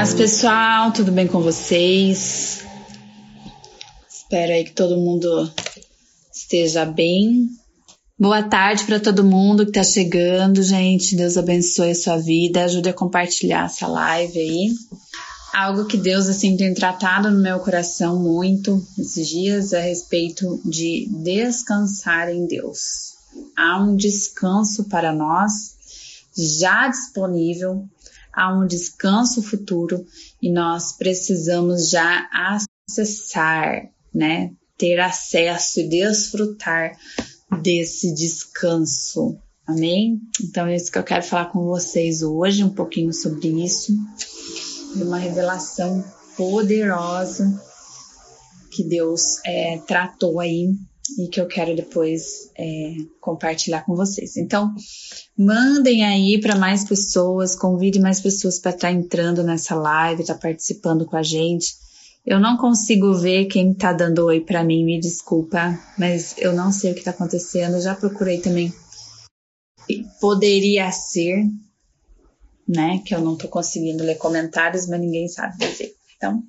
paz, pessoal, tudo bem com vocês? Espero aí que todo mundo esteja bem. Boa tarde para todo mundo que está chegando, gente. Deus abençoe a sua vida, ajude a compartilhar essa live aí. Algo que Deus assim tem tratado no meu coração muito esses dias é a respeito de descansar em Deus. Há um descanso para nós já disponível a um descanso futuro e nós precisamos já acessar, né? Ter acesso e desfrutar desse descanso. Amém? Então é isso que eu quero falar com vocês hoje, um pouquinho sobre isso. Uma revelação poderosa que Deus é, tratou aí e que eu quero depois é, compartilhar com vocês. Então, mandem aí para mais pessoas, convide mais pessoas para estar tá entrando nessa live, estar tá participando com a gente. Eu não consigo ver quem está dando oi para mim, me desculpa, mas eu não sei o que está acontecendo. Já procurei também. Poderia ser, né? Que eu não estou conseguindo ler comentários, mas ninguém sabe dizer. Então,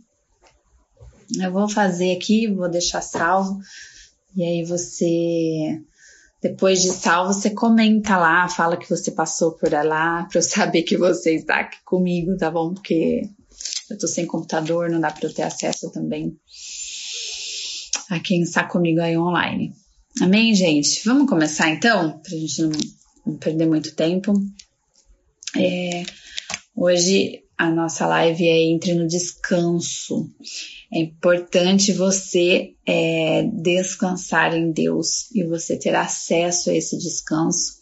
eu vou fazer aqui, vou deixar salvo e aí você, depois de salvo, você comenta lá, fala que você passou por lá, para eu saber que você está aqui comigo, tá bom? Porque eu tô sem computador, não dá para eu ter acesso também a quem está comigo aí online. Amém, gente? Vamos começar então, pra gente não, não perder muito tempo. É, hoje a nossa live é Entre no Descanso. É importante você é, descansar em Deus e você ter acesso a esse descanso.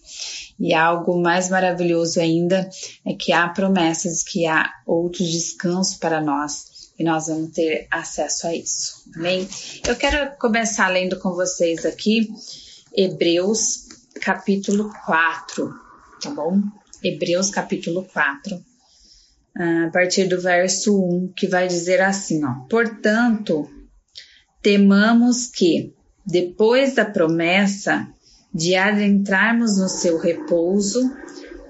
E algo mais maravilhoso ainda é que há promessas que há outros descansos para nós e nós vamos ter acesso a isso. Amém? Eu quero começar lendo com vocês aqui Hebreus capítulo 4, tá bom? Hebreus capítulo 4 a partir do verso 1, que vai dizer assim, ó: Portanto, temamos que, depois da promessa de adentrarmos no seu repouso,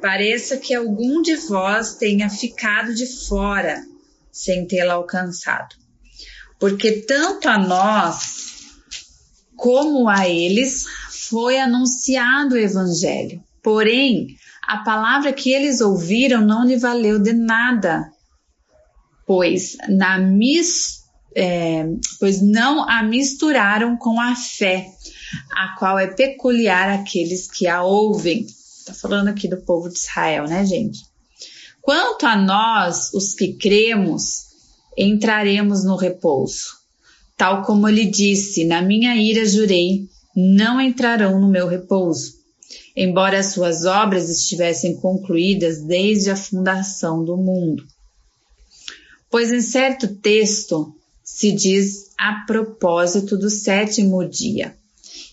pareça que algum de vós tenha ficado de fora, sem tê-la alcançado. Porque tanto a nós como a eles foi anunciado o evangelho. Porém, a palavra que eles ouviram não lhe valeu de nada, pois, na mis, é, pois não a misturaram com a fé, a qual é peculiar àqueles que a ouvem. Está falando aqui do povo de Israel, né, gente? Quanto a nós, os que cremos, entraremos no repouso. Tal como ele disse: Na minha ira jurei, não entrarão no meu repouso embora as suas obras estivessem concluídas desde a fundação do mundo. Pois em certo texto se diz a propósito do sétimo dia.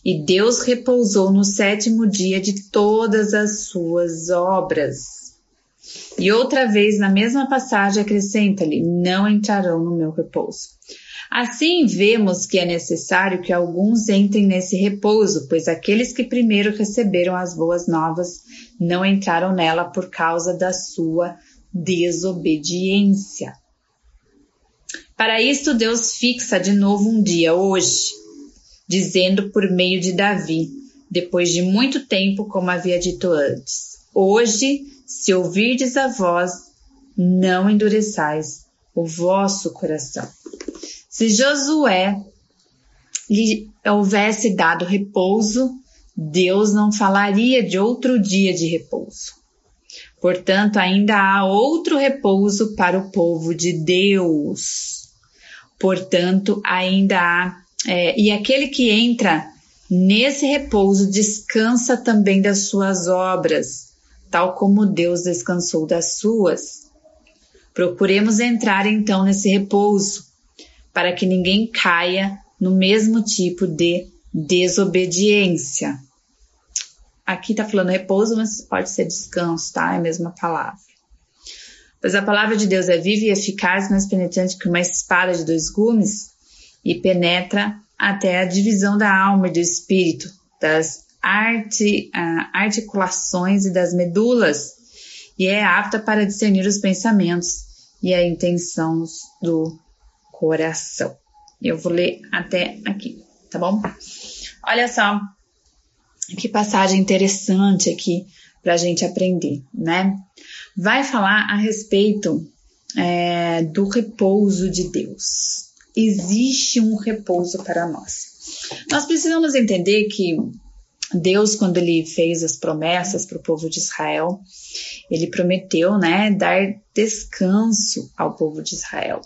E Deus repousou no sétimo dia de todas as suas obras. E outra vez, na mesma passagem, acrescenta-lhe: Não entrarão no meu repouso. Assim, vemos que é necessário que alguns entrem nesse repouso, pois aqueles que primeiro receberam as boas novas não entraram nela por causa da sua desobediência. Para isto, Deus fixa de novo um dia, hoje, dizendo por meio de Davi, depois de muito tempo, como havia dito antes: Hoje, se ouvirdes a voz, não endureçais o vosso coração. Se Josué lhe houvesse dado repouso, Deus não falaria de outro dia de repouso. Portanto, ainda há outro repouso para o povo de Deus. Portanto, ainda há. É, e aquele que entra nesse repouso descansa também das suas obras, tal como Deus descansou das suas. Procuremos entrar então nesse repouso para que ninguém caia no mesmo tipo de desobediência. Aqui está falando repouso, mas pode ser descanso, tá? É a mesma palavra. Pois a palavra de Deus é viva e eficaz, mais penetrante que uma espada de dois gumes e penetra até a divisão da alma e do espírito, das arti, articulações e das medulas, e é apta para discernir os pensamentos e a intenção do coração. Eu vou ler até aqui, tá bom? Olha só que passagem interessante aqui para a gente aprender, né? Vai falar a respeito é, do repouso de Deus. Existe um repouso para nós. Nós precisamos entender que Deus, quando ele fez as promessas para o povo de Israel, ele prometeu, né, dar descanso ao povo de Israel.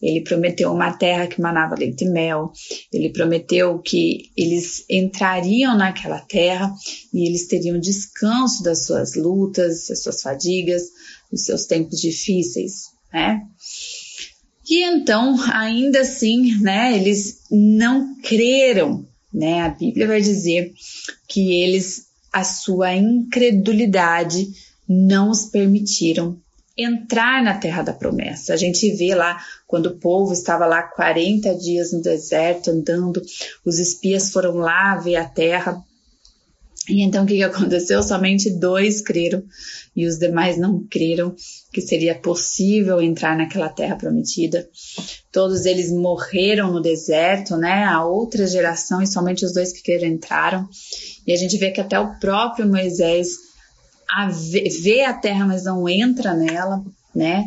Ele prometeu uma terra que manava leite e mel. Ele prometeu que eles entrariam naquela terra e eles teriam descanso das suas lutas, das suas fadigas, dos seus tempos difíceis, né? E então, ainda assim, né, eles não creram né? A Bíblia vai dizer que eles, a sua incredulidade, não os permitiram entrar na terra da promessa. A gente vê lá quando o povo estava lá 40 dias no deserto andando, os espias foram lá ver a terra e então o que, aconteceu? Somente dois creram e os demais não creram que seria possível entrar naquela terra prometida. Todos eles morreram no deserto, né? A outra geração e somente os dois que creram entraram. E a gente vê que até o próprio Moisés a vê a terra, mas não entra nela, né?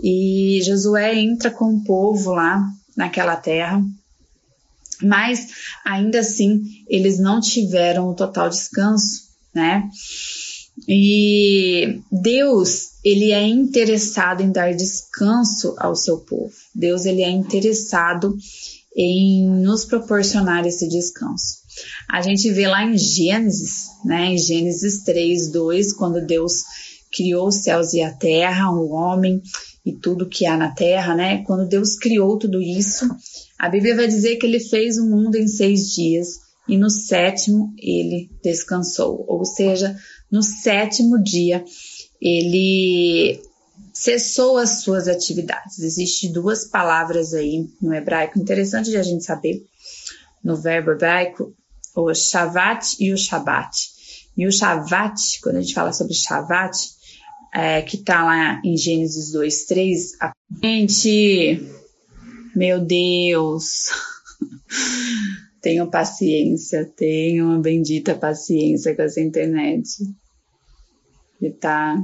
E Josué entra com o povo lá naquela terra mas ainda assim eles não tiveram o total descanso, né? E Deus, ele é interessado em dar descanso ao seu povo. Deus, ele é interessado em nos proporcionar esse descanso. A gente vê lá em Gênesis, né, em Gênesis 3, 2, quando Deus criou os céus e a terra, o homem e tudo que há na terra, né? Quando Deus criou tudo isso, a Bíblia vai dizer que ele fez o mundo em seis dias e no sétimo ele descansou. Ou seja, no sétimo dia ele cessou as suas atividades. Existem duas palavras aí no hebraico, interessante de a gente saber, no verbo hebraico, o shavat e o shabat. E o shavat, quando a gente fala sobre shavat, é, que está lá em Gênesis 2, 3, a gente meu Deus. tenho paciência, tenho uma bendita paciência com essa internet. E tá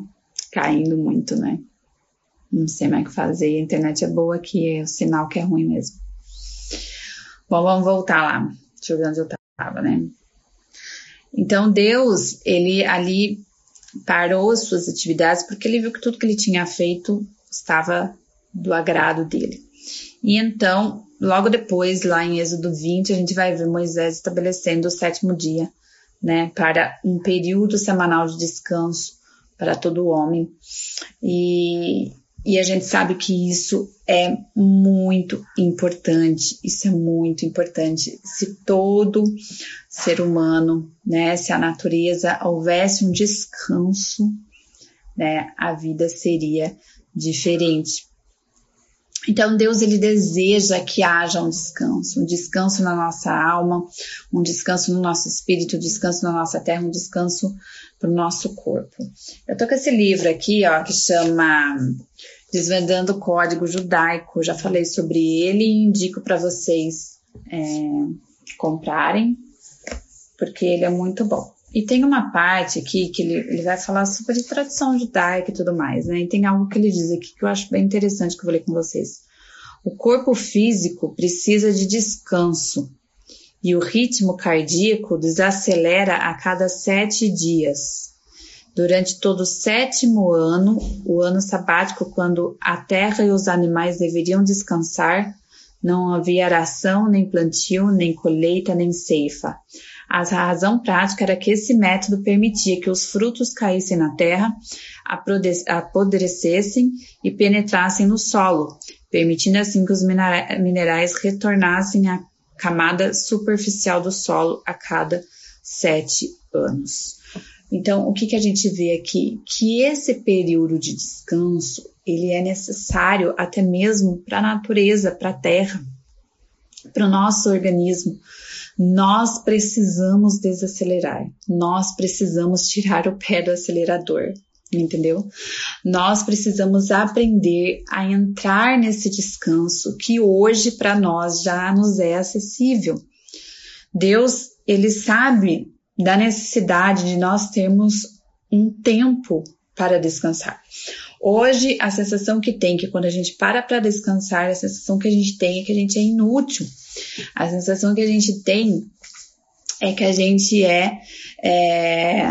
caindo muito, né? Não sei mais o que fazer. A internet é boa aqui, é o sinal que é ruim mesmo. Bom, vamos voltar lá. Deixa eu ver onde eu tava, né? Então Deus, ele ali parou as suas atividades porque ele viu que tudo que ele tinha feito estava do agrado dele. E então, logo depois, lá em Êxodo 20, a gente vai ver Moisés estabelecendo o sétimo dia, né, para um período semanal de descanso para todo homem. E, e a gente sabe que isso é muito importante, isso é muito importante. Se todo ser humano, né, se a natureza houvesse um descanso, né, a vida seria diferente. Então Deus ele deseja que haja um descanso, um descanso na nossa alma, um descanso no nosso espírito, um descanso na nossa terra, um descanso para o nosso corpo. Eu tô com esse livro aqui, ó, que chama Desvendando o Código Judaico. Já falei sobre ele e indico para vocês é, comprarem, porque ele é muito bom. E tem uma parte aqui que ele, ele vai falar sobre tradição judaica e tudo mais, né? E tem algo que ele diz aqui que eu acho bem interessante que eu vou ler com vocês. O corpo físico precisa de descanso e o ritmo cardíaco desacelera a cada sete dias. Durante todo o sétimo ano, o ano sabático, quando a terra e os animais deveriam descansar, não havia aração, nem plantio, nem colheita, nem ceifa. A razão prática era que esse método permitia que os frutos caíssem na terra, apodrecessem e penetrassem no solo, permitindo assim que os minerais retornassem à camada superficial do solo a cada sete anos. Então, o que, que a gente vê aqui? Que esse período de descanso ele é necessário até mesmo para a natureza, para a terra, para o nosso organismo, nós precisamos desacelerar, nós precisamos tirar o pé do acelerador, entendeu? Nós precisamos aprender a entrar nesse descanso que hoje para nós já nos é acessível. Deus, ele sabe da necessidade de nós termos um tempo para descansar. Hoje, a sensação que tem que quando a gente para para descansar, a sensação que a gente tem é que a gente é inútil. A sensação que a gente tem é que a gente é, é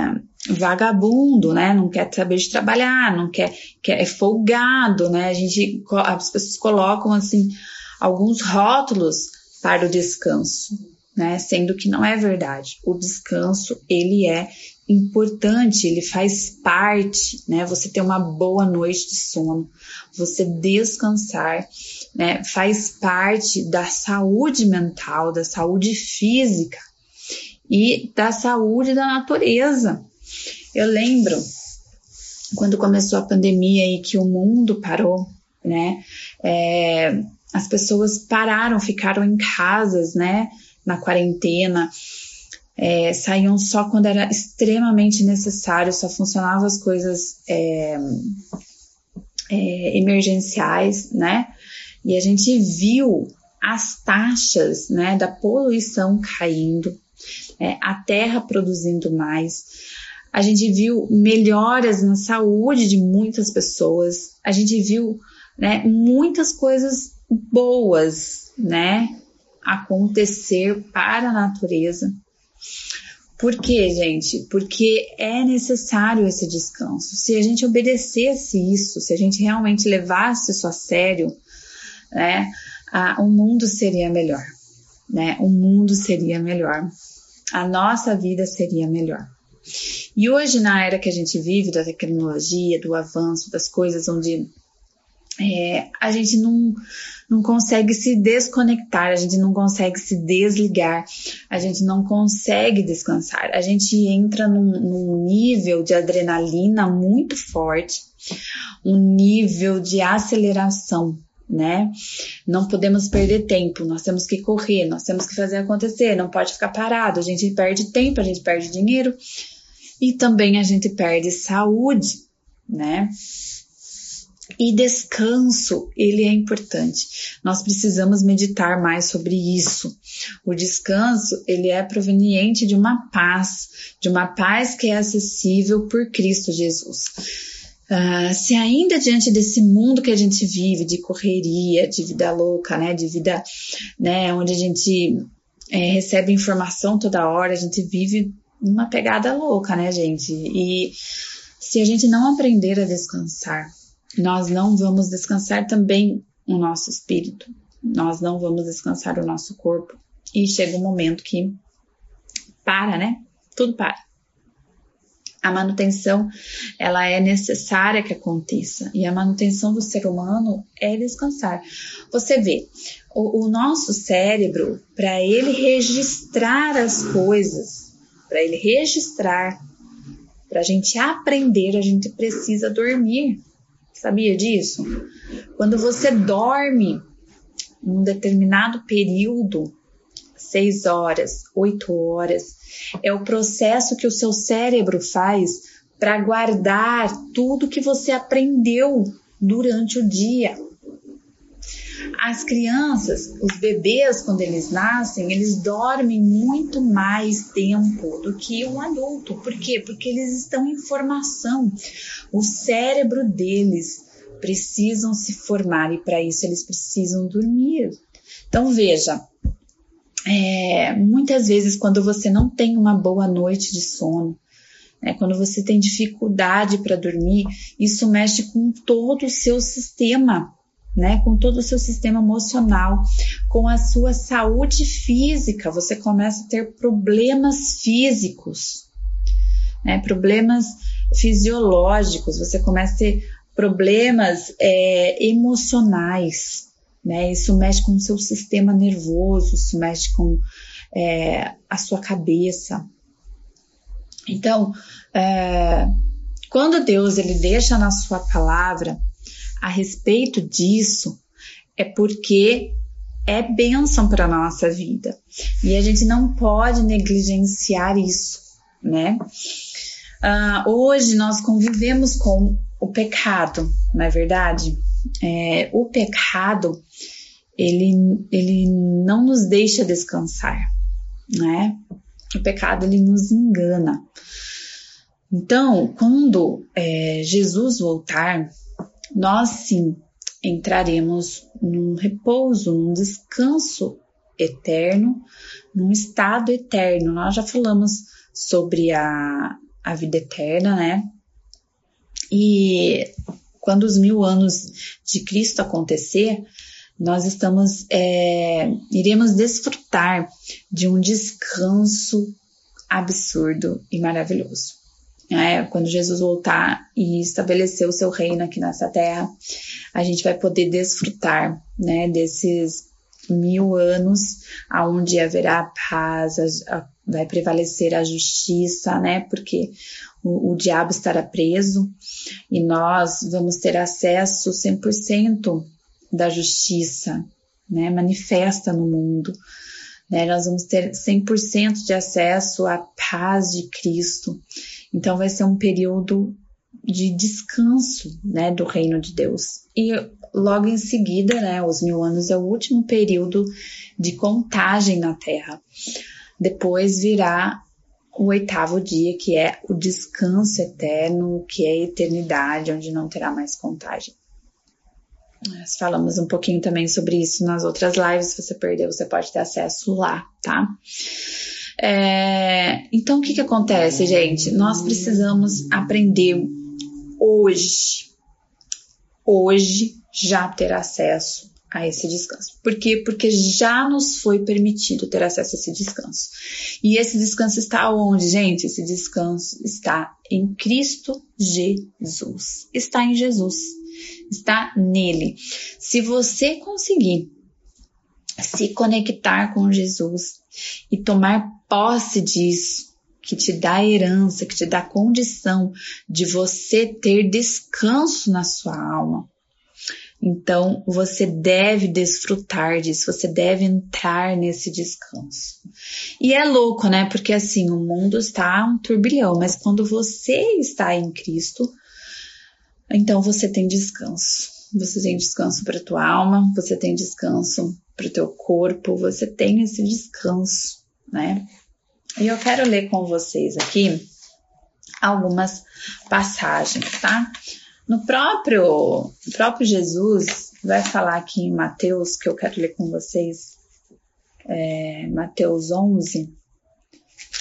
vagabundo, né? Não quer saber de trabalhar, não quer, quer é folgado, né? A gente, as pessoas colocam assim alguns rótulos para o descanso, né? Sendo que não é verdade. O descanso ele é importante, ele faz parte, né? Você ter uma boa noite de sono, você descansar, né? Faz parte da saúde mental, da saúde física e da saúde da natureza. Eu lembro quando começou a pandemia e que o mundo parou, né? É, as pessoas pararam, ficaram em casas, né? Na quarentena, é, saíam só quando era extremamente necessário, só funcionavam as coisas é, é, emergenciais, né? E a gente viu as taxas, né, da poluição caindo, é, a terra produzindo mais. A gente viu melhoras na saúde de muitas pessoas. A gente viu né, muitas coisas boas, né, acontecer para a natureza. Por quê, gente? Porque é necessário esse descanso. Se a gente obedecesse isso, se a gente realmente levasse isso a sério, né, a, o mundo seria melhor, né? O mundo seria melhor a nossa vida seria melhor. E hoje, na era que a gente vive, da tecnologia, do avanço das coisas, onde é, a gente não, não consegue se desconectar, a gente não consegue se desligar, a gente não consegue descansar, a gente entra num, num nível de adrenalina muito forte, um nível de aceleração né? Não podemos perder tempo, nós temos que correr, nós temos que fazer acontecer, não pode ficar parado. A gente perde tempo, a gente perde dinheiro e também a gente perde saúde, né? E descanso, ele é importante. Nós precisamos meditar mais sobre isso. O descanso, ele é proveniente de uma paz, de uma paz que é acessível por Cristo Jesus. Uh, se ainda diante desse mundo que a gente vive, de correria, de vida louca, né, de vida, né, onde a gente é, recebe informação toda hora, a gente vive uma pegada louca, né, gente? E se a gente não aprender a descansar, nós não vamos descansar também o nosso espírito, nós não vamos descansar o nosso corpo. E chega um momento que para, né? Tudo para a manutenção ela é necessária que aconteça e a manutenção do ser humano é descansar. Você vê, o, o nosso cérebro, para ele registrar as coisas, para ele registrar, para a gente aprender, a gente precisa dormir. Sabia disso? Quando você dorme um determinado período, seis horas, oito horas, é o processo que o seu cérebro faz para guardar tudo que você aprendeu durante o dia. As crianças, os bebês, quando eles nascem, eles dormem muito mais tempo do que um adulto. Por quê? Porque eles estão em formação. O cérebro deles precisam se formar e para isso eles precisam dormir. Então veja, é, muitas vezes quando você não tem uma boa noite de sono, né, quando você tem dificuldade para dormir, isso mexe com todo o seu sistema, né, com todo o seu sistema emocional, com a sua saúde física. Você começa a ter problemas físicos, né, problemas fisiológicos. Você começa a ter problemas é, emocionais né? Isso mexe com o seu sistema nervoso, isso mexe com é, a sua cabeça. Então, é, quando Deus ele deixa na sua palavra a respeito disso, é porque é bênção para a nossa vida. E a gente não pode negligenciar isso, né? Uh, hoje nós convivemos com o pecado, não é verdade? É, o pecado ele, ele não nos deixa descansar, né? O pecado ele nos engana. Então, quando é, Jesus voltar, nós sim entraremos num repouso, num descanso eterno, num estado eterno. Nós já falamos sobre a, a vida eterna, né? E quando os mil anos de Cristo acontecer, nós estamos, é, iremos desfrutar de um descanso absurdo e maravilhoso. É, quando Jesus voltar e estabelecer o seu reino aqui nessa terra, a gente vai poder desfrutar né, desses mil anos aonde haverá paz, a, a, vai prevalecer a justiça, né? Porque o, o diabo estará preso e nós vamos ter acesso 100% da justiça, né? Manifesta no mundo. Né? Nós vamos ter 100% de acesso à paz de Cristo. Então vai ser um período de descanso, né, do reino de Deus. E logo em seguida, né, os mil anos é o último período de contagem na Terra. Depois virá o oitavo dia, que é o descanso eterno, que é a eternidade, onde não terá mais contagem. Nós falamos um pouquinho também sobre isso nas outras lives. Se você perdeu, você pode ter acesso lá, tá? É, então, o que, que acontece, gente? Nós precisamos aprender hoje, hoje, já ter acesso a esse descanso. Por quê? Porque já nos foi permitido ter acesso a esse descanso. E esse descanso está onde, gente? Esse descanso está em Cristo Jesus. Está em Jesus. Está nele. Se você conseguir se conectar com Jesus e tomar posse disso, que te dá herança, que te dá condição de você ter descanso na sua alma. Então, você deve desfrutar disso, você deve entrar nesse descanso. E é louco, né? Porque assim, o mundo está um turbilhão, mas quando você está em Cristo, então você tem descanso. Você tem descanso para tua alma, você tem descanso para o teu corpo, você tem esse descanso, né? E eu quero ler com vocês aqui algumas passagens, tá? No próprio, próprio Jesus vai falar aqui em Mateus, que eu quero ler com vocês, é, Mateus 11,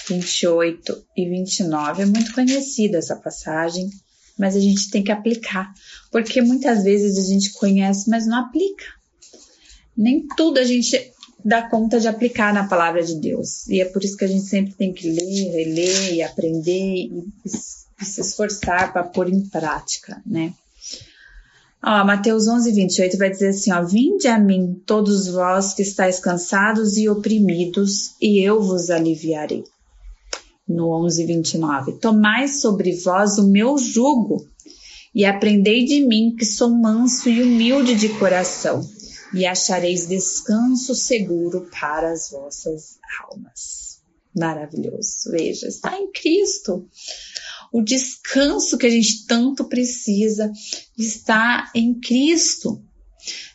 28 e 29. É muito conhecida essa passagem, mas a gente tem que aplicar, porque muitas vezes a gente conhece, mas não aplica. Nem tudo a gente dá conta de aplicar na palavra de Deus. E é por isso que a gente sempre tem que ler, reler e aprender e, se esforçar para pôr em prática, né? Ó, Mateus 11, 28 vai dizer assim, ó, Vinde a mim todos vós que estáis cansados e oprimidos, e eu vos aliviarei. No 11, 29, Tomai sobre vós o meu jugo, e aprendei de mim que sou manso e humilde de coração, e achareis descanso seguro para as vossas almas. Maravilhoso. Veja, está em Cristo. O descanso que a gente tanto precisa está em Cristo.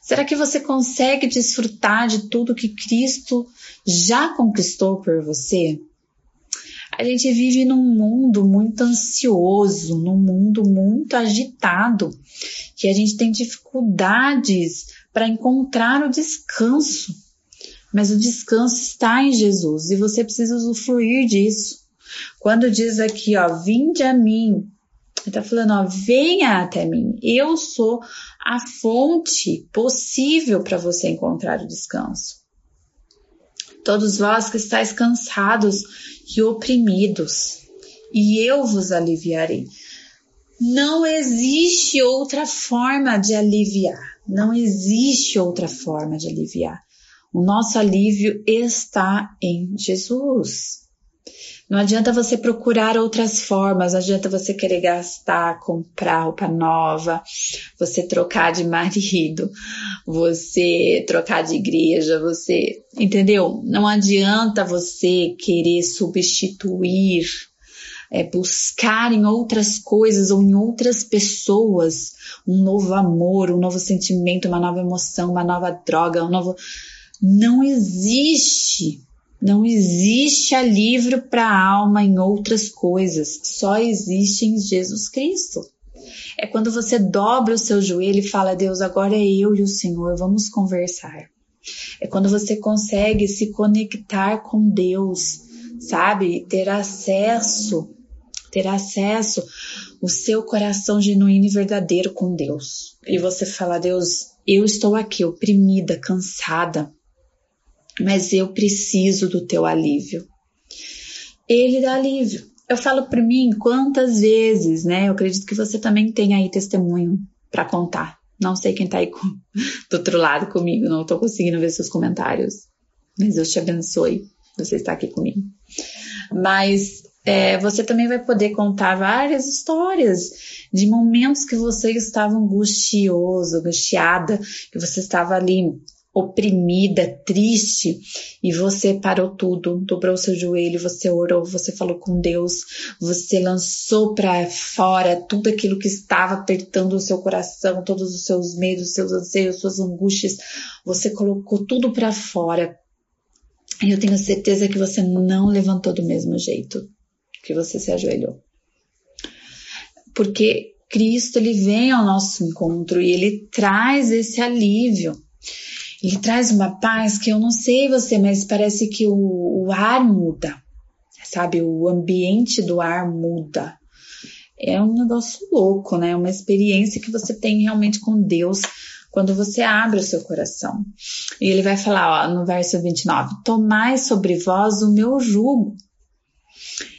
Será que você consegue desfrutar de tudo que Cristo já conquistou por você? A gente vive num mundo muito ansioso, num mundo muito agitado, que a gente tem dificuldades para encontrar o descanso. Mas o descanso está em Jesus e você precisa usufruir disso. Quando diz aqui, ó, vinde a mim, ele tá falando, ó, venha até mim. Eu sou a fonte possível para você encontrar o descanso. Todos vós que estáis cansados e oprimidos, e eu vos aliviarei. Não existe outra forma de aliviar. Não existe outra forma de aliviar. O nosso alívio está em Jesus. Não adianta você procurar outras formas, não adianta você querer gastar, comprar roupa nova, você trocar de marido, você trocar de igreja, você, entendeu? Não adianta você querer substituir é, buscar em outras coisas ou em outras pessoas um novo amor, um novo sentimento, uma nova emoção, uma nova droga, um novo. Não existe. Não existe alívio para a alma em outras coisas. Só existe em Jesus Cristo. É quando você dobra o seu joelho e fala: Deus, agora é eu e o Senhor, vamos conversar. É quando você consegue se conectar com Deus, sabe? Ter acesso, ter acesso o seu coração genuíno e verdadeiro com Deus. E você fala: Deus, eu estou aqui oprimida, cansada, mas eu preciso do teu alívio. Ele dá alívio. Eu falo por mim quantas vezes, né? Eu acredito que você também tem aí testemunho para contar. Não sei quem tá aí com, do outro lado comigo, não tô conseguindo ver seus comentários. Mas Deus te abençoe. Você está aqui comigo. Mas é, você também vai poder contar várias histórias de momentos que você estava angustioso, angustiada, que você estava ali oprimida, triste, e você parou tudo, dobrou seu joelho, você orou, você falou com Deus, você lançou para fora tudo aquilo que estava apertando o seu coração, todos os seus medos, seus anseios, suas angústias, você colocou tudo para fora. E eu tenho certeza que você não levantou do mesmo jeito que você se ajoelhou. Porque Cristo ele vem ao nosso encontro e ele traz esse alívio. Ele traz uma paz que eu não sei você, mas parece que o, o ar muda, sabe? O ambiente do ar muda. É um negócio louco, né? Uma experiência que você tem realmente com Deus quando você abre o seu coração. E ele vai falar, ó, no verso 29, tomai sobre vós o meu jugo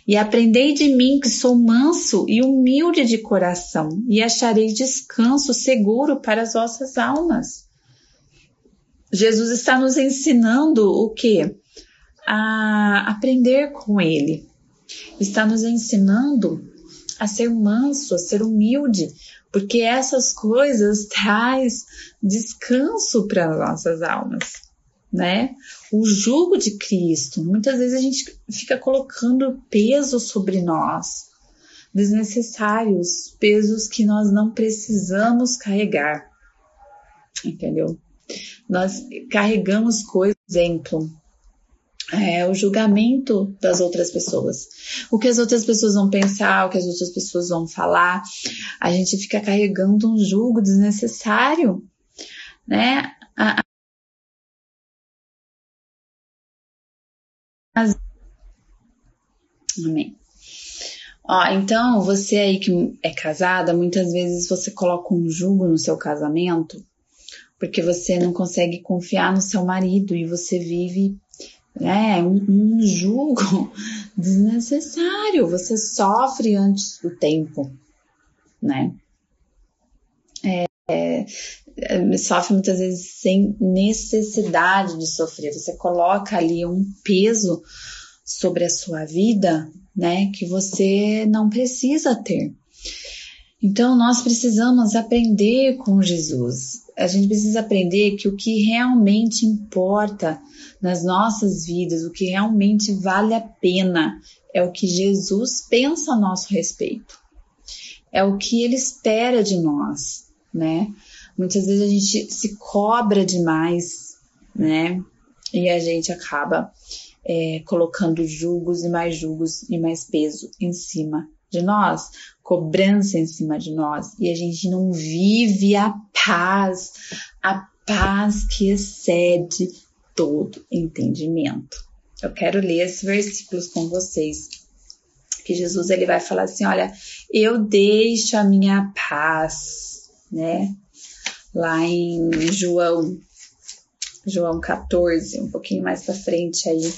e aprendei de mim que sou manso e humilde de coração, e acharei descanso seguro para as vossas almas. Jesus está nos ensinando o que? A aprender com Ele. Está nos ensinando a ser manso, a ser humilde, porque essas coisas traz descanso para as nossas almas, né? O jugo de Cristo, muitas vezes a gente fica colocando peso sobre nós, desnecessários, pesos que nós não precisamos carregar, entendeu? Nós carregamos coisas, exemplo, é, o julgamento das outras pessoas. O que as outras pessoas vão pensar, o que as outras pessoas vão falar. A gente fica carregando um julgo desnecessário, né? A, Amém. Ó, então, você aí que é casada, muitas vezes você coloca um jugo no seu casamento porque você não consegue confiar no seu marido e você vive né, um, um julgo desnecessário. Você sofre antes do tempo, né? É, é, sofre muitas vezes sem necessidade de sofrer. Você coloca ali um peso sobre a sua vida, né, que você não precisa ter. Então nós precisamos aprender com Jesus a gente precisa aprender que o que realmente importa nas nossas vidas, o que realmente vale a pena, é o que Jesus pensa a nosso respeito. É o que ele espera de nós, né? Muitas vezes a gente se cobra demais, né? E a gente acaba é, colocando julgos e mais julgos e mais peso em cima de nós, cobrança em cima de nós, e a gente não vive a paz, a paz que excede todo entendimento. Eu quero ler esses versículos com vocês. Que Jesus ele vai falar assim, olha, eu deixo a minha paz, né? Lá em João, João 14, um pouquinho mais para frente aí,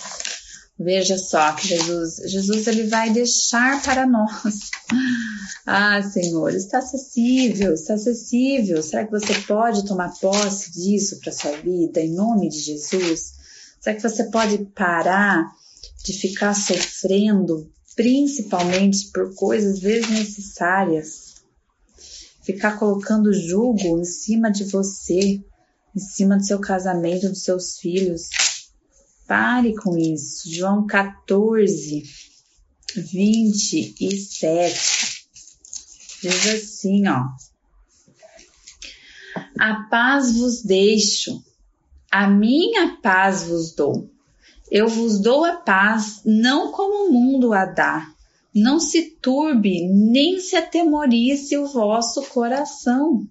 Veja só que Jesus, Jesus ele vai deixar para nós. Ah, Senhor, está acessível, está acessível. Será que você pode tomar posse disso para sua vida em nome de Jesus? Será que você pode parar de ficar sofrendo, principalmente por coisas desnecessárias? Ficar colocando julgo em cima de você, em cima do seu casamento, dos seus filhos, Pare com isso. João 14, 27 diz assim, ó. A paz vos deixo, a minha paz vos dou. Eu vos dou a paz, não como o mundo a dá. Não se turbe, nem se atemorize o vosso coração.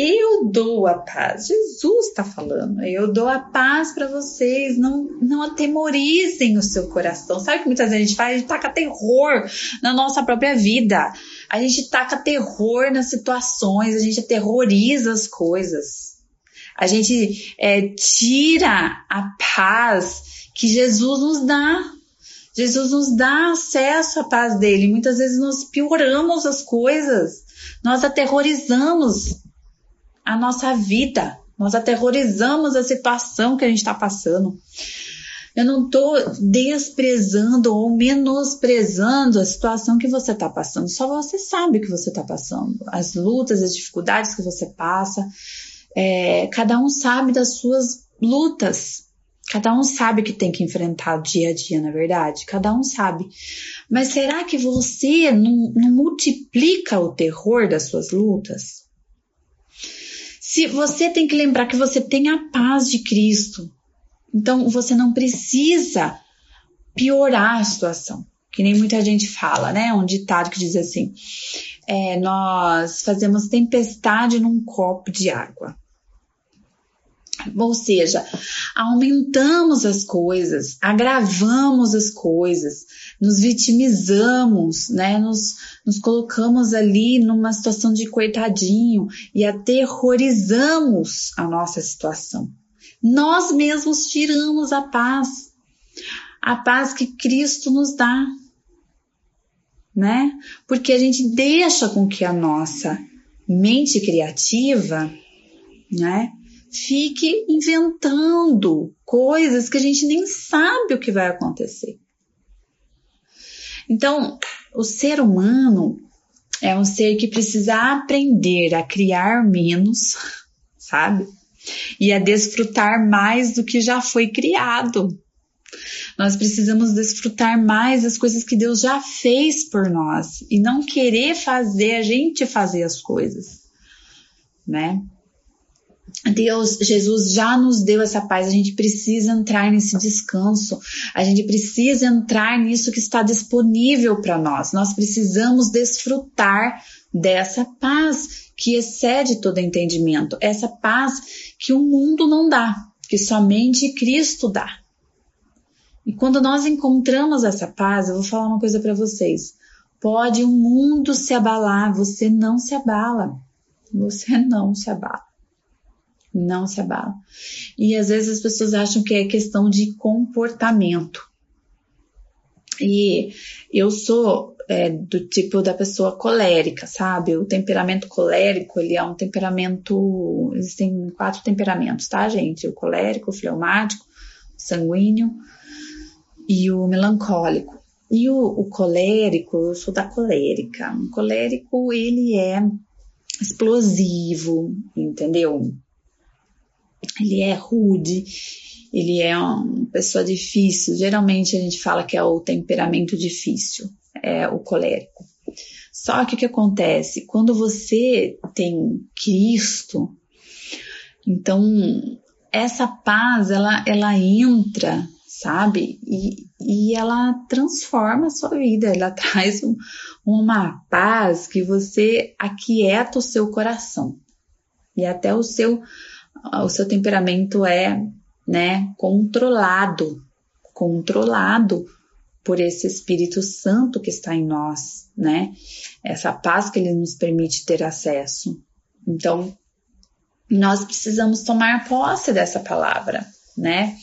Eu dou a paz. Jesus está falando. Eu dou a paz para vocês. Não, não atemorizem o seu coração. Sabe o que muitas vezes a gente faz? A gente taca terror na nossa própria vida. A gente taca terror nas situações. A gente aterroriza as coisas. A gente é, tira a paz que Jesus nos dá. Jesus nos dá acesso à paz dele. Muitas vezes nós pioramos as coisas. Nós aterrorizamos a nossa vida. Nós aterrorizamos a situação que a gente está passando. Eu não estou desprezando ou menosprezando a situação que você está passando. Só você sabe o que você está passando. As lutas, as dificuldades que você passa. É, cada um sabe das suas lutas. Cada um sabe que tem que enfrentar dia a dia, na verdade. Cada um sabe. Mas será que você não, não multiplica o terror das suas lutas? Se você tem que lembrar que você tem a paz de Cristo, então você não precisa piorar a situação. Que nem muita gente fala, né? Um ditado que diz assim: é, nós fazemos tempestade num copo de água. Ou seja, aumentamos as coisas, agravamos as coisas, nos vitimizamos, né? Nos, nos colocamos ali numa situação de coitadinho e aterrorizamos a nossa situação. Nós mesmos tiramos a paz, a paz que Cristo nos dá, né? Porque a gente deixa com que a nossa mente criativa, né? fique inventando coisas que a gente nem sabe o que vai acontecer. Então, o ser humano é um ser que precisa aprender a criar menos, sabe? E a desfrutar mais do que já foi criado. Nós precisamos desfrutar mais das coisas que Deus já fez por nós e não querer fazer a gente fazer as coisas, né? Deus, Jesus já nos deu essa paz, a gente precisa entrar nesse descanso, a gente precisa entrar nisso que está disponível para nós. Nós precisamos desfrutar dessa paz que excede todo entendimento, essa paz que o mundo não dá, que somente Cristo dá. E quando nós encontramos essa paz, eu vou falar uma coisa para vocês. Pode o mundo se abalar, você não se abala. Você não se abala não se abala. E às vezes as pessoas acham que é questão de comportamento. E eu sou é, do tipo da pessoa colérica, sabe? O temperamento colérico, ele é um temperamento. Existem quatro temperamentos, tá, gente? O colérico, o fleumático, o sanguíneo e o melancólico. E o, o colérico, eu sou da colérica. O colérico, ele é explosivo, entendeu? Ele é rude, ele é uma pessoa difícil. Geralmente a gente fala que é o temperamento difícil, é o colérico. Só que o que acontece? Quando você tem Cristo, então essa paz ela, ela entra, sabe? E, e ela transforma a sua vida, ela traz um, uma paz que você aquieta o seu coração e até o seu o seu temperamento é, né, controlado, controlado por esse Espírito Santo que está em nós, né? Essa paz que ele nos permite ter acesso. Então, nós precisamos tomar posse dessa palavra, né?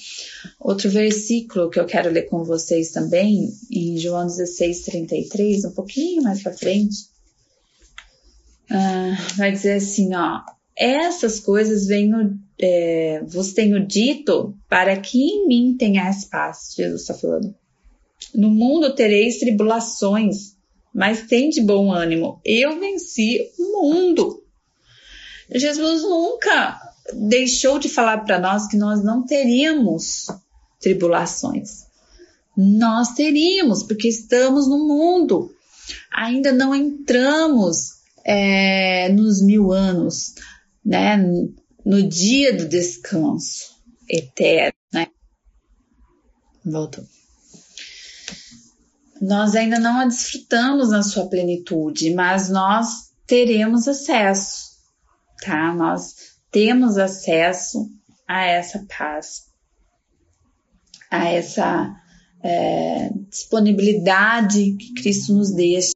Outro versículo que eu quero ler com vocês também, em João 16, 33, um pouquinho mais para frente, uh, vai dizer assim, ó, essas coisas venho, é, vos tenho dito para que em mim tenhais paz. Jesus está falando. No mundo tereis tribulações, mas tem de bom ânimo. Eu venci o mundo. Jesus nunca deixou de falar para nós que nós não teríamos tribulações. Nós teríamos, porque estamos no mundo. Ainda não entramos é, nos mil anos, né? No dia do descanso eterno, né? Voltou. Nós ainda não a desfrutamos na sua plenitude, mas nós teremos acesso, tá? Nós temos acesso a essa paz, a essa é, disponibilidade que Cristo nos deixa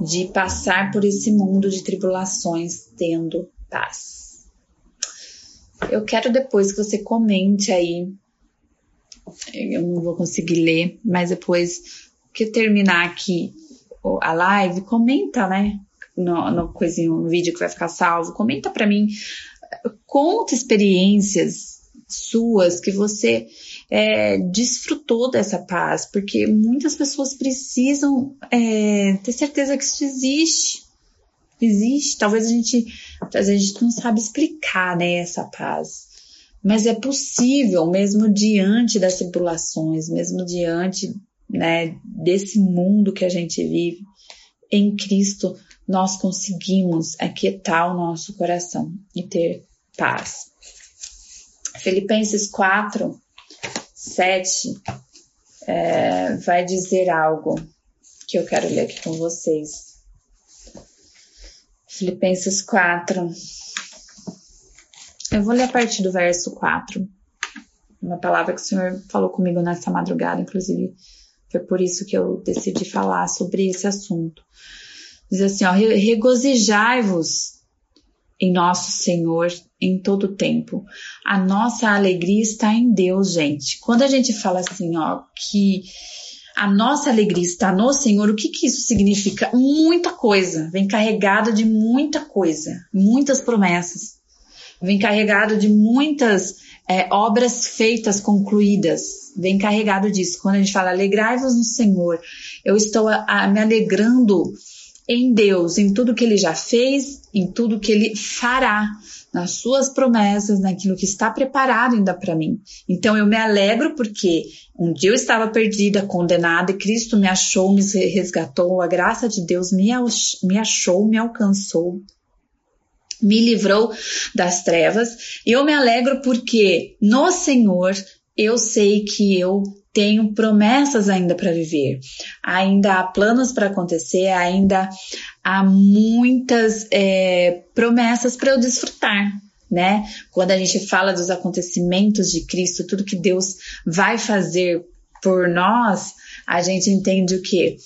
de passar por esse mundo de tribulações tendo paz. Eu quero depois que você comente aí. Eu não vou conseguir ler, mas depois que terminar aqui a live, comenta, né? No, no, coisinho, no vídeo que vai ficar salvo, comenta para mim, conta experiências suas que você é, desfrutou dessa paz, porque muitas pessoas precisam é, ter certeza que isso existe. Existe, talvez a gente, a gente não sabe explicar né, essa paz, mas é possível, mesmo diante das tribulações, mesmo diante né, desse mundo que a gente vive, em Cristo nós conseguimos aquietar o nosso coração e ter paz. Filipenses 4, 7 é, vai dizer algo que eu quero ler aqui com vocês. Filipenses 4. Eu vou ler a partir do verso 4. Uma palavra que o Senhor falou comigo nessa madrugada, inclusive foi por isso que eu decidi falar sobre esse assunto. Diz assim, ó, regozijai-vos em nosso Senhor em todo o tempo. A nossa alegria está em Deus, gente. Quando a gente fala assim, ó, que a nossa alegria está no Senhor, o que que isso significa? Muita coisa. Vem carregado de muita coisa, muitas promessas. Vem carregado de muitas é, obras feitas, concluídas. Vem carregado disso. Quando a gente fala alegrai-vos no Senhor, eu estou a, a, me alegrando em Deus, em tudo que ele já fez, em tudo que ele fará, nas suas promessas, naquilo que está preparado ainda para mim. Então eu me alegro porque um dia eu estava perdida, condenada, e Cristo me achou, me resgatou, a graça de Deus me, achou, me alcançou, me livrou das trevas. Eu me alegro porque no Senhor eu sei que eu tenho promessas ainda para viver, ainda há planos para acontecer, ainda há muitas é, promessas para eu desfrutar. Né? Quando a gente fala dos acontecimentos de Cristo, tudo que Deus vai fazer por nós, a gente entende o que?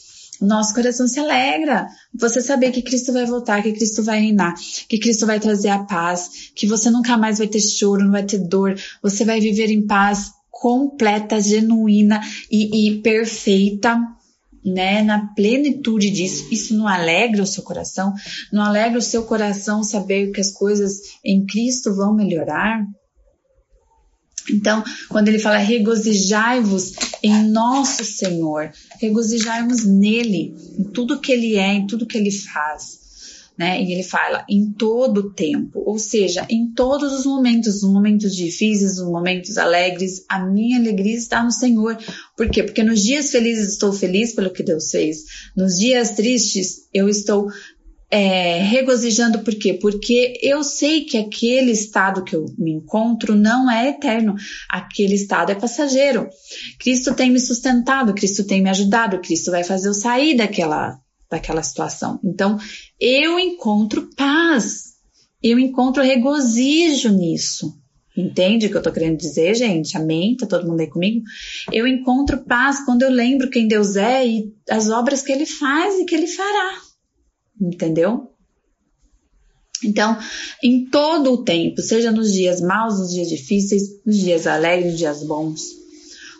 nosso coração se alegra. Você saber que Cristo vai voltar, que Cristo vai reinar, que Cristo vai trazer a paz, que você nunca mais vai ter choro, não vai ter dor, você vai viver em paz completa, genuína e, e perfeita, né, na plenitude disso. Isso não alegra o seu coração? Não alegra o seu coração saber que as coisas em Cristo vão melhorar? Então, quando ele fala regozijai-vos em nosso Senhor, regozijai-vos nele, em tudo que ele é, em tudo que ele faz né? E ele fala em todo tempo, ou seja, em todos os momentos, os momentos difíceis, os momentos alegres, a minha alegria está no Senhor. Por quê? Porque nos dias felizes estou feliz pelo que Deus fez, nos dias tristes eu estou é, regozijando por quê? Porque eu sei que aquele estado que eu me encontro não é eterno, aquele estado é passageiro. Cristo tem me sustentado, Cristo tem me ajudado, Cristo vai fazer eu sair daquela daquela situação. Então, eu encontro paz, eu encontro regozijo nisso. Entende o que eu tô querendo dizer, gente? Amém? Tá todo mundo aí comigo? Eu encontro paz quando eu lembro quem Deus é e as obras que Ele faz e que Ele fará. Entendeu? Então, em todo o tempo, seja nos dias maus, nos dias difíceis, nos dias alegres, nos dias bons.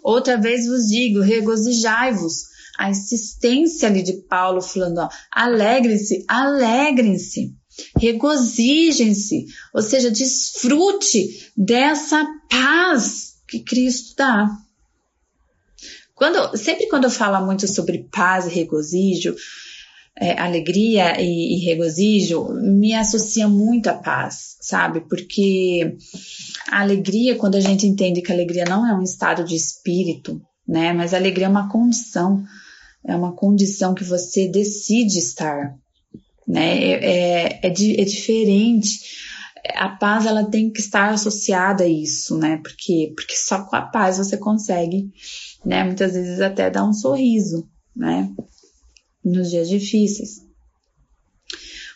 Outra vez vos digo, regozijai-vos, a insistência ali de Paulo falando, alegrem-se, alegrem-se, regozijem-se, ou seja, desfrute dessa paz que Cristo dá. Quando, sempre quando eu falo muito sobre paz e regozijo, é, alegria e, e, regozijo me associa muito à paz, sabe? Porque a alegria, quando a gente entende que a alegria não é um estado de espírito, né? Mas a alegria é uma condição, é uma condição que você decide estar, né? É, é, é, é diferente. A paz ela tem que estar associada a isso, né? Porque, porque só com a paz você consegue, né? Muitas vezes até dar um sorriso, né? Nos dias difíceis.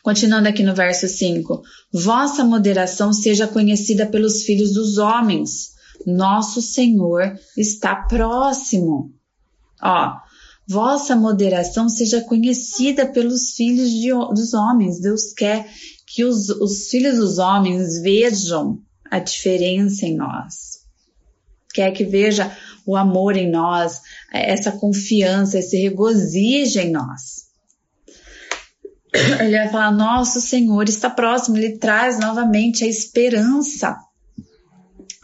Continuando aqui no verso 5: Vossa moderação seja conhecida pelos filhos dos homens. Nosso Senhor está próximo. Ó, vossa moderação seja conhecida pelos filhos de, dos homens. Deus quer que os, os filhos dos homens vejam a diferença em nós. Quer que veja o amor em nós, essa confiança, esse regozijo em nós. Ele vai falar: Nosso Senhor está próximo, ele traz novamente a esperança.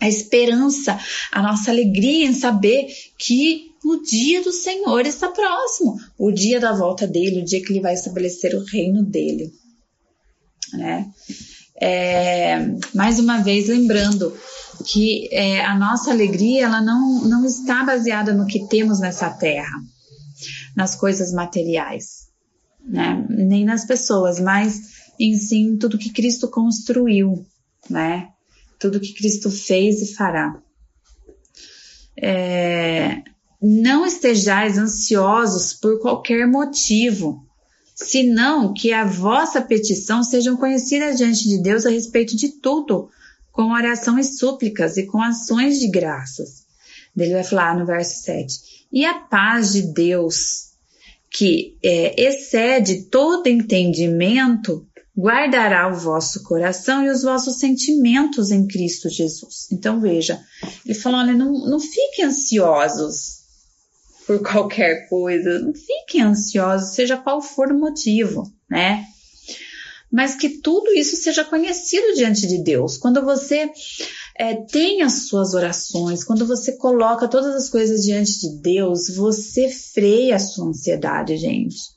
A esperança, a nossa alegria em saber que o dia do Senhor está próximo, o dia da volta dele, o dia que ele vai estabelecer o reino dele. Né? É, mais uma vez lembrando que é, a nossa alegria ela não, não está baseada no que temos nessa terra, nas coisas materiais né? Nem nas pessoas, mas em sim tudo que Cristo construiu, né? Tudo que Cristo fez e fará. É, não estejais ansiosos por qualquer motivo, senão que a vossa petição sejam conhecidas diante de Deus a respeito de tudo, com oração e súplicas e com ações de graças. Ele vai falar no verso 7. E a paz de Deus, que é, excede todo entendimento, guardará o vosso coração e os vossos sentimentos em Cristo Jesus. Então veja, ele falou: olha, não, não fiquem ansiosos por qualquer coisa, não fiquem ansiosos, seja qual for o motivo, né? Mas que tudo isso seja conhecido diante de Deus. Quando você é, tem as suas orações, quando você coloca todas as coisas diante de Deus, você freia a sua ansiedade, gente.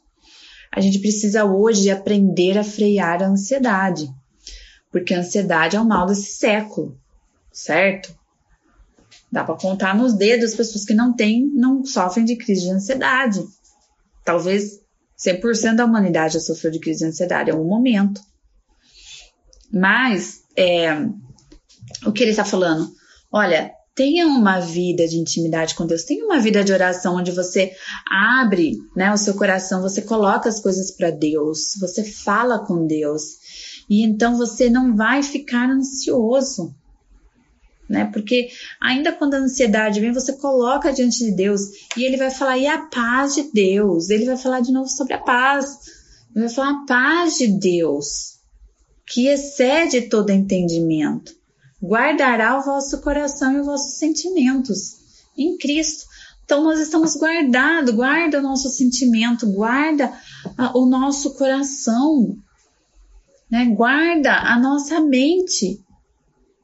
A gente precisa hoje aprender a frear a ansiedade, porque a ansiedade é o mal desse século, certo? Dá para contar nos dedos as pessoas que não têm, não sofrem de crise de ansiedade. Talvez 100% da humanidade já sofreu de crise de ansiedade em algum momento. Mas é, o que ele está falando? Olha, tenha uma vida de intimidade com Deus, tenha uma vida de oração onde você abre né, o seu coração, você coloca as coisas para Deus, você fala com Deus. E então você não vai ficar ansioso. Né? Porque ainda quando a ansiedade vem, você coloca diante de Deus e ele vai falar, e a paz de Deus? Ele vai falar de novo sobre a paz. Ele vai falar a paz de Deus, que excede todo entendimento guardará o vosso coração e os vossos sentimentos em Cristo. Então nós estamos guardados, guarda o nosso sentimento, guarda a, o nosso coração, né? guarda a nossa mente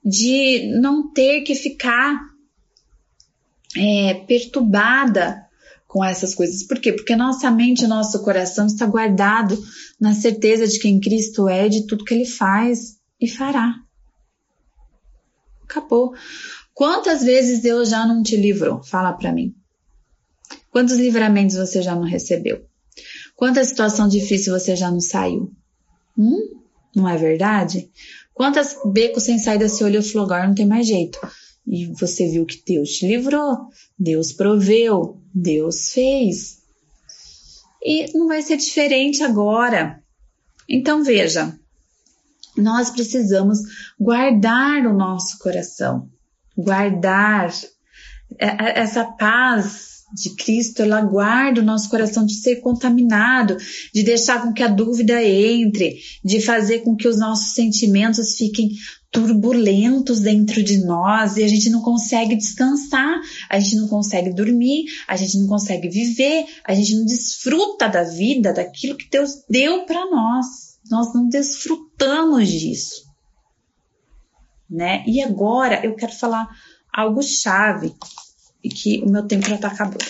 de não ter que ficar é, perturbada com essas coisas. Por quê? Porque nossa mente, nosso coração está guardado na certeza de quem Cristo é, de tudo que Ele faz e fará. Acabou. Quantas vezes Deus já não te livrou? Fala para mim. Quantos livramentos você já não recebeu? Quanta situação difícil você já não saiu? Hum? Não é verdade? Quantas becos sem saída você olhou e falou, agora não tem mais jeito. E você viu que Deus te livrou, Deus proveu, Deus fez. E não vai ser diferente agora. Então veja, nós precisamos guardar o nosso coração, guardar é, é, essa paz de Cristo, ela guarda o nosso coração de ser contaminado, de deixar com que a dúvida entre, de fazer com que os nossos sentimentos fiquem turbulentos dentro de nós e a gente não consegue descansar, a gente não consegue dormir, a gente não consegue viver, a gente não desfruta da vida, daquilo que Deus deu para nós nós não desfrutamos disso. Né? E agora eu quero falar algo chave, e que o meu tempo já está acabando.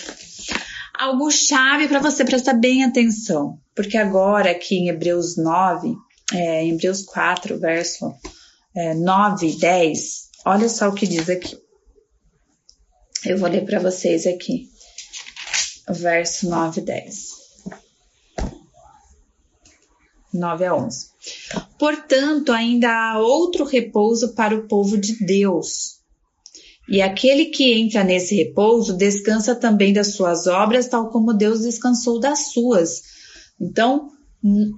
Algo chave para você prestar bem atenção, porque agora aqui em Hebreus 9, é, em Hebreus 4, verso é, 9 e 10, olha só o que diz aqui. Eu vou ler para vocês aqui, verso 9 e 10. 9 a 11. Portanto, ainda há outro repouso para o povo de Deus. E aquele que entra nesse repouso descansa também das suas obras, tal como Deus descansou das suas. Então,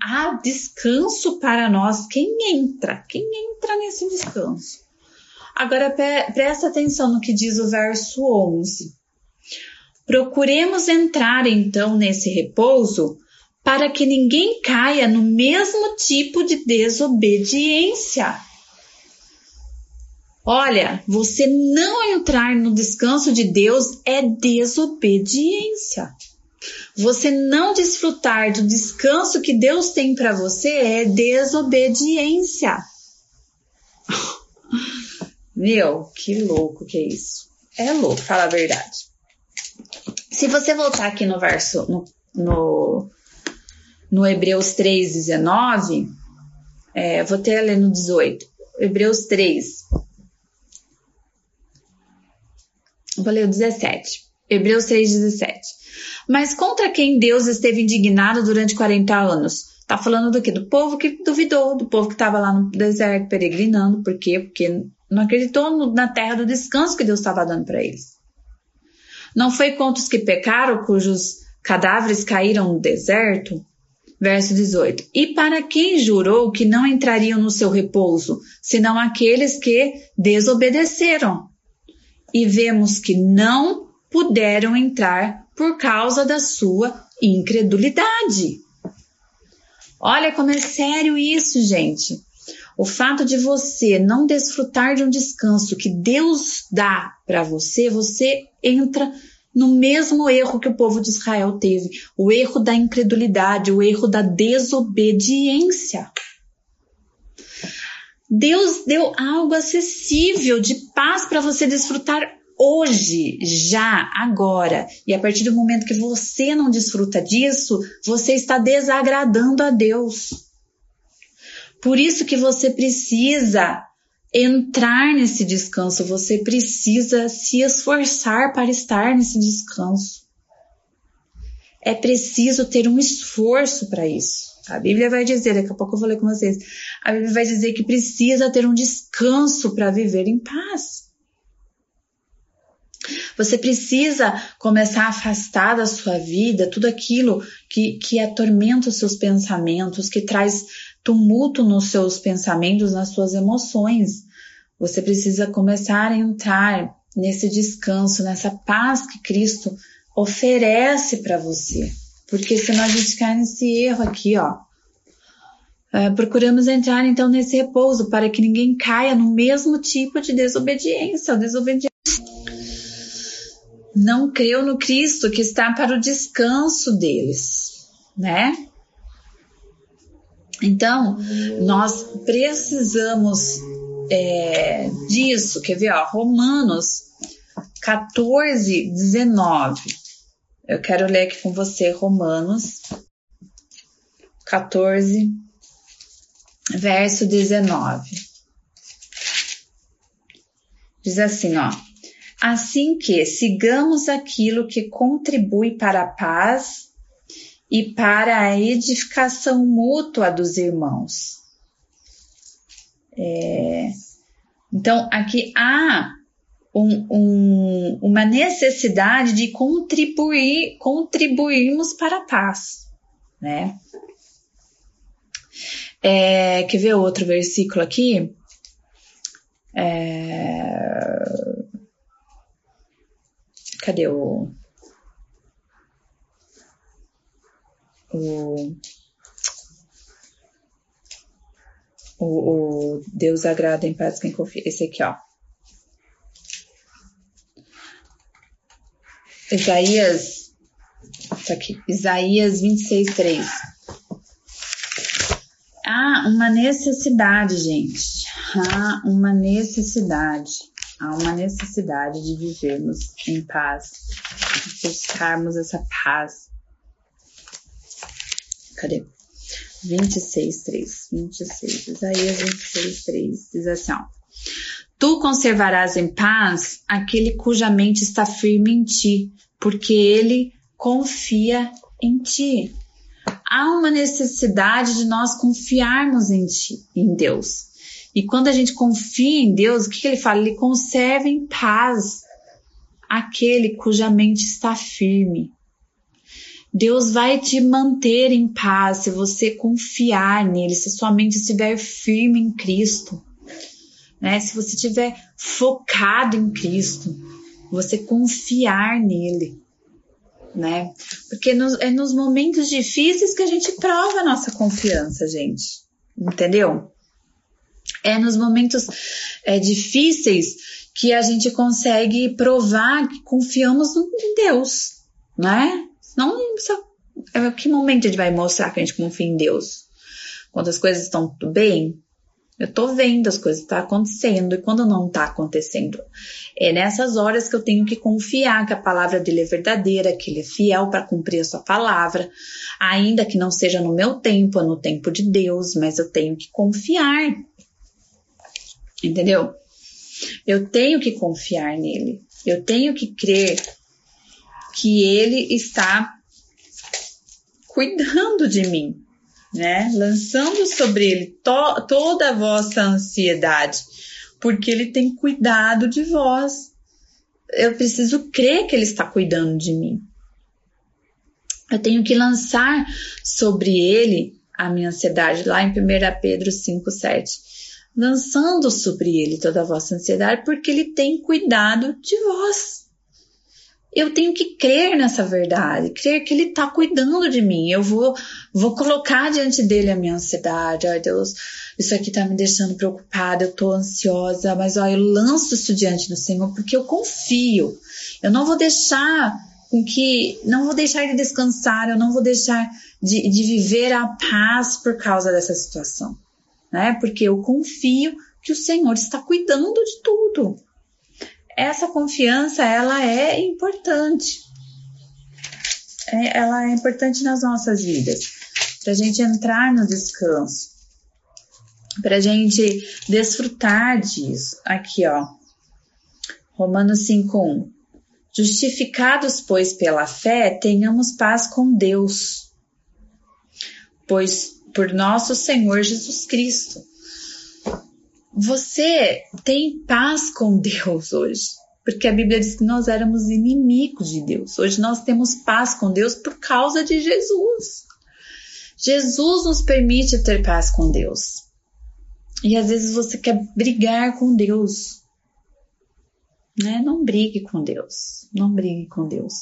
há descanso para nós. Quem entra? Quem entra nesse descanso? Agora presta atenção no que diz o verso 11. Procuremos entrar então nesse repouso para que ninguém caia no mesmo tipo de desobediência. Olha, você não entrar no descanso de Deus é desobediência. Você não desfrutar do descanso que Deus tem para você é desobediência. Meu, que louco que é isso. É louco, fala a verdade. Se você voltar aqui no verso, no, no no Hebreus 3, 19, é, vou até ler no 18, Hebreus 3, vou ler o 17, Hebreus 3, 17. Mas contra quem Deus esteve indignado durante 40 anos? Tá falando do que? Do povo que duvidou, do povo que estava lá no deserto peregrinando. Por quê? Porque não acreditou na terra do descanso que Deus estava dando para eles. Não foi contra os que pecaram, cujos cadáveres caíram no deserto? Verso 18: E para quem jurou que não entrariam no seu repouso, senão aqueles que desobedeceram? E vemos que não puderam entrar por causa da sua incredulidade. Olha como é sério isso, gente. O fato de você não desfrutar de um descanso que Deus dá para você, você entra no mesmo erro que o povo de Israel teve, o erro da incredulidade, o erro da desobediência. Deus deu algo acessível de paz para você desfrutar hoje, já, agora. E a partir do momento que você não desfruta disso, você está desagradando a Deus. Por isso que você precisa entrar nesse descanso, você precisa se esforçar para estar nesse descanso. É preciso ter um esforço para isso. A Bíblia vai dizer, daqui a pouco eu vou ler com vocês. A Bíblia vai dizer que precisa ter um descanso para viver em paz. Você precisa começar a afastar da sua vida tudo aquilo que, que atormenta os seus pensamentos, que traz tumulto nos seus pensamentos, nas suas emoções. Você precisa começar a entrar nesse descanso, nessa paz que Cristo oferece para você. Porque senão a gente cai nesse erro aqui, ó. É, procuramos entrar então nesse repouso para que ninguém caia no mesmo tipo de desobediência, desobediência. Não creu no Cristo que está para o descanso deles, né? Então, nós precisamos é, disso. Quer ver? Ó, Romanos 14, 19. Eu quero ler aqui com você Romanos 14, verso 19. Diz assim, ó. Assim que sigamos aquilo que contribui para a paz e para a edificação mútua dos irmãos. É, então, aqui há um, um, uma necessidade de contribuir, contribuirmos para a paz, né? É, quer ver outro versículo aqui? É, cadê o, o o, o Deus agrada em paz quem confia. Esse aqui, ó. Isaías, tá aqui, Isaías 26, 3. Há uma necessidade, gente. Há uma necessidade. Há uma necessidade de vivermos em paz, de buscarmos essa paz. Cadê? 26, 3. 26. Isaías 26, 3. Diz assim, ó. Tu conservarás em paz aquele cuja mente está firme em ti, porque ele confia em ti. Há uma necessidade de nós confiarmos em ti, em Deus. E quando a gente confia em Deus, o que, que ele fala? Ele conserva em paz aquele cuja mente está firme. Deus vai te manter em paz se você confiar nele, se sua mente estiver firme em Cristo. Né? Se você estiver focado em Cristo, você confiar nele. Né? Porque é nos momentos difíceis que a gente prova a nossa confiança, gente. Entendeu? É nos momentos é, difíceis que a gente consegue provar que confiamos em Deus, né? É que momento a gente vai mostrar que a gente confia em Deus? Quando as coisas estão tudo bem, eu tô vendo as coisas tá acontecendo e quando não tá acontecendo. É nessas horas que eu tenho que confiar que a palavra dele é verdadeira, que ele é fiel para cumprir a sua palavra, ainda que não seja no meu tempo, é no tempo de Deus, mas eu tenho que confiar. Entendeu? Eu tenho que confiar nele. Eu tenho que crer que ele está cuidando de mim, né? Lançando sobre ele to toda a vossa ansiedade, porque ele tem cuidado de vós. Eu preciso crer que ele está cuidando de mim. Eu tenho que lançar sobre ele a minha ansiedade, lá em 1 Pedro 5, 7 lançando sobre ele toda a vossa ansiedade, porque ele tem cuidado de vós. Eu tenho que crer nessa verdade, crer que ele está cuidando de mim. Eu vou, vou colocar diante dele a minha ansiedade. Ai, Deus, isso aqui está me deixando preocupada, eu estou ansiosa, mas ó, eu lanço isso diante do Senhor porque eu confio. Eu não vou deixar com que, não vou deixar ele descansar, eu não vou deixar de, de viver a paz por causa dessa situação né? Porque eu confio que o Senhor está cuidando de tudo. Essa confiança, ela é importante. É, ela é importante nas nossas vidas, para a gente entrar no descanso, para a gente desfrutar disso. Aqui, ó, Romanos 5:1. Justificados, pois, pela fé, tenhamos paz com Deus, pois por nosso Senhor Jesus Cristo. Você tem paz com Deus hoje, porque a Bíblia diz que nós éramos inimigos de Deus. Hoje nós temos paz com Deus por causa de Jesus. Jesus nos permite ter paz com Deus. E às vezes você quer brigar com Deus. Né? Não brigue com Deus. Não brigue com Deus.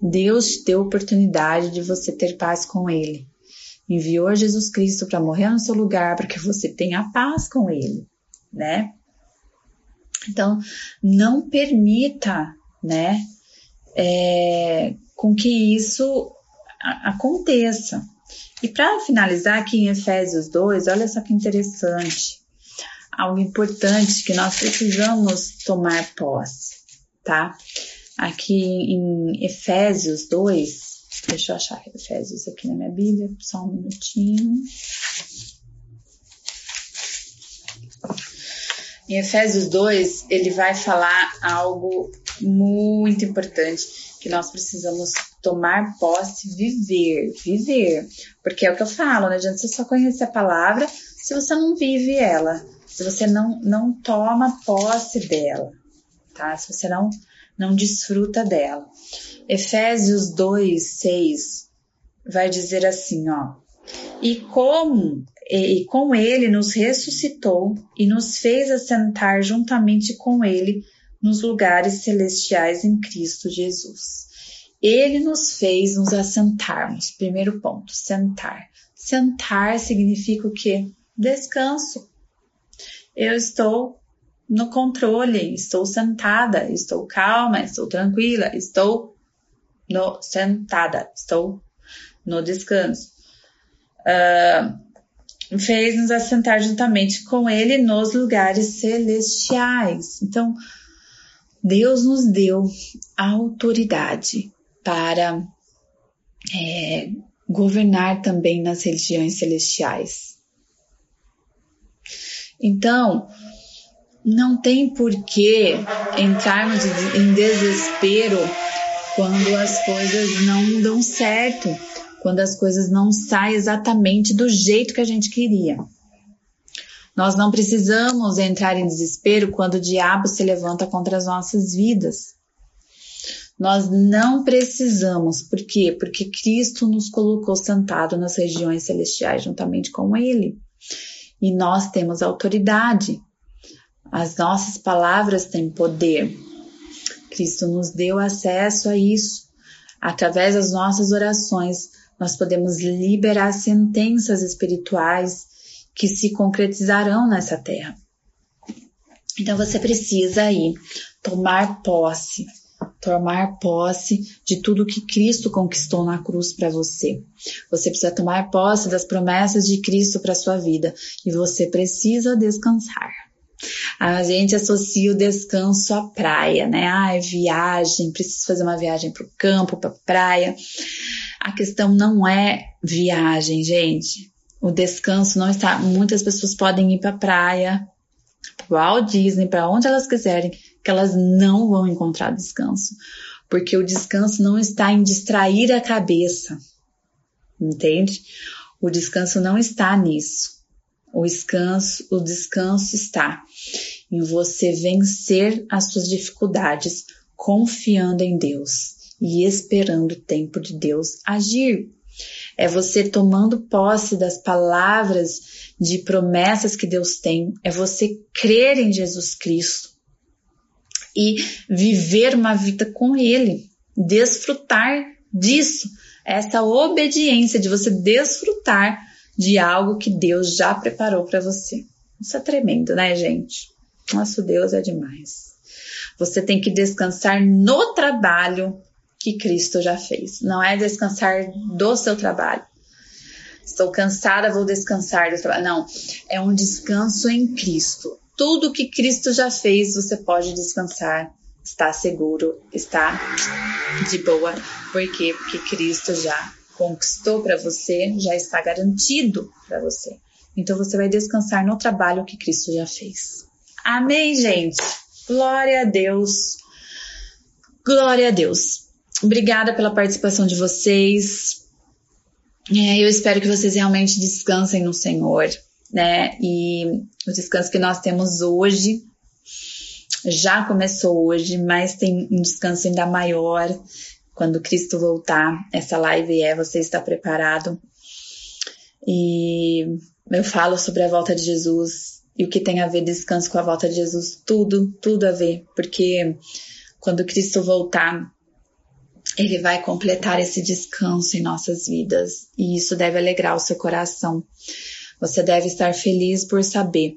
Deus te deu a oportunidade de você ter paz com Ele enviou Jesus Cristo para morrer no seu lugar, para que você tenha paz com Ele, né? Então, não permita, né, é, com que isso aconteça. E para finalizar aqui em Efésios 2, olha só que interessante, algo importante que nós precisamos tomar posse, tá? Aqui em Efésios 2, Deixa eu achar Efésios aqui na minha Bíblia, só um minutinho. Em Efésios 2, ele vai falar algo muito importante que nós precisamos tomar posse, viver, viver. Porque é o que eu falo, não adianta você só conhecer a palavra se você não vive ela, se você não, não toma posse dela, tá? Se você não, não desfruta dela. Efésios 2, 6 vai dizer assim, ó. E como e com ele nos ressuscitou e nos fez assentar juntamente com ele nos lugares celestiais em Cristo Jesus. Ele nos fez nos assentarmos. Primeiro ponto, sentar. Sentar significa o quê? Descanso. Eu estou no controle, estou sentada, estou calma, estou tranquila, estou no sentada, estou no descanso. Uh, Fez-nos assentar juntamente com Ele nos lugares celestiais. Então, Deus nos deu autoridade para é, governar também nas regiões celestiais. Então, não tem porquê entrarmos em desespero quando as coisas não dão certo, quando as coisas não saem exatamente do jeito que a gente queria. Nós não precisamos entrar em desespero quando o diabo se levanta contra as nossas vidas. Nós não precisamos, por quê? Porque Cristo nos colocou sentado nas regiões celestiais juntamente com Ele. E nós temos autoridade. As nossas palavras têm poder. Cristo nos deu acesso a isso. Através das nossas orações, nós podemos liberar sentenças espirituais que se concretizarão nessa terra. Então você precisa aí tomar posse tomar posse de tudo que Cristo conquistou na cruz para você. Você precisa tomar posse das promessas de Cristo para sua vida e você precisa descansar. A gente associa o descanso à praia, né? Ah, é viagem, preciso fazer uma viagem para o campo, para praia. A questão não é viagem, gente. O descanso não está. Muitas pessoas podem ir para a praia, para Walt Disney, para onde elas quiserem, que elas não vão encontrar descanso, porque o descanso não está em distrair a cabeça, entende? O descanso não está nisso. O descanso, o descanso está em você vencer as suas dificuldades confiando em Deus e esperando o tempo de Deus agir. É você tomando posse das palavras de promessas que Deus tem, é você crer em Jesus Cristo, e viver uma vida com Ele, desfrutar disso, essa obediência de você desfrutar de algo que Deus já preparou para você. Isso é tremendo, né, gente? Nosso Deus é demais. Você tem que descansar no trabalho que Cristo já fez. Não é descansar do seu trabalho. Estou cansada, vou descansar do trabalho. Não, é um descanso em Cristo tudo que Cristo já fez, você pode descansar, está seguro, está de boa. Por quê? Porque Cristo já conquistou para você, já está garantido para você. Então você vai descansar no trabalho que Cristo já fez. Amém, gente? Glória a Deus. Glória a Deus. Obrigada pela participação de vocês. É, eu espero que vocês realmente descansem no Senhor né? E o descanso que nós temos hoje já começou hoje, mas tem um descanso ainda maior quando Cristo voltar. Essa live é você está preparado. E eu falo sobre a volta de Jesus e o que tem a ver descanso com a volta de Jesus, tudo, tudo a ver, porque quando Cristo voltar, ele vai completar esse descanso em nossas vidas e isso deve alegrar o seu coração. Você deve estar feliz por saber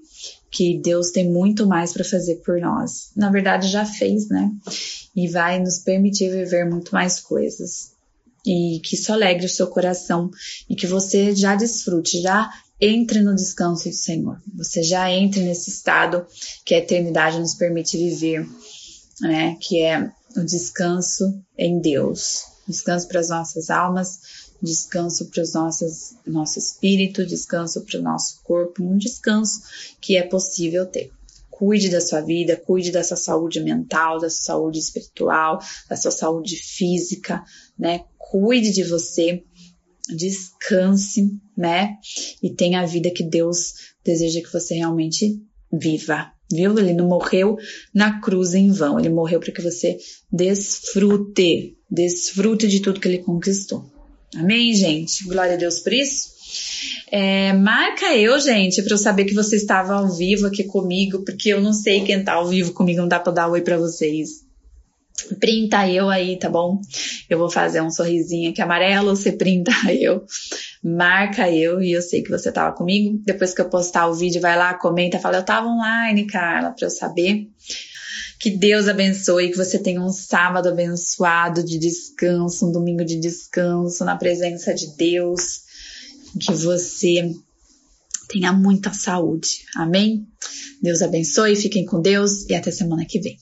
que Deus tem muito mais para fazer por nós. Na verdade, já fez, né? E vai nos permitir viver muito mais coisas. E que isso alegre o seu coração e que você já desfrute, já entre no descanso do Senhor. Você já entre nesse estado que a eternidade nos permite viver, né? Que é o descanso em Deus. Descanso para as nossas almas, descanso para o nosso espírito, descanso para o nosso corpo, um descanso que é possível ter. Cuide da sua vida, cuide da sua saúde mental, da sua saúde espiritual, da sua saúde física, né? Cuide de você, descanse, né? E tenha a vida que Deus deseja que você realmente viva, viu? Ele não morreu na cruz em vão, ele morreu para que você desfrute, desfrute de tudo que ele conquistou. Amém, gente? Glória a Deus por isso. É, marca eu, gente, para eu saber que você estava ao vivo aqui comigo, porque eu não sei quem tá ao vivo comigo, não dá para dar oi para vocês. Printa eu aí, tá bom? Eu vou fazer um sorrisinho aqui amarelo, você printa eu, marca eu e eu sei que você tava comigo. Depois que eu postar o vídeo, vai lá, comenta, fala, eu tava online, Carla, para eu saber. Que Deus abençoe, que você tenha um sábado abençoado de descanso, um domingo de descanso na presença de Deus. Que você tenha muita saúde. Amém? Deus abençoe, fiquem com Deus e até semana que vem.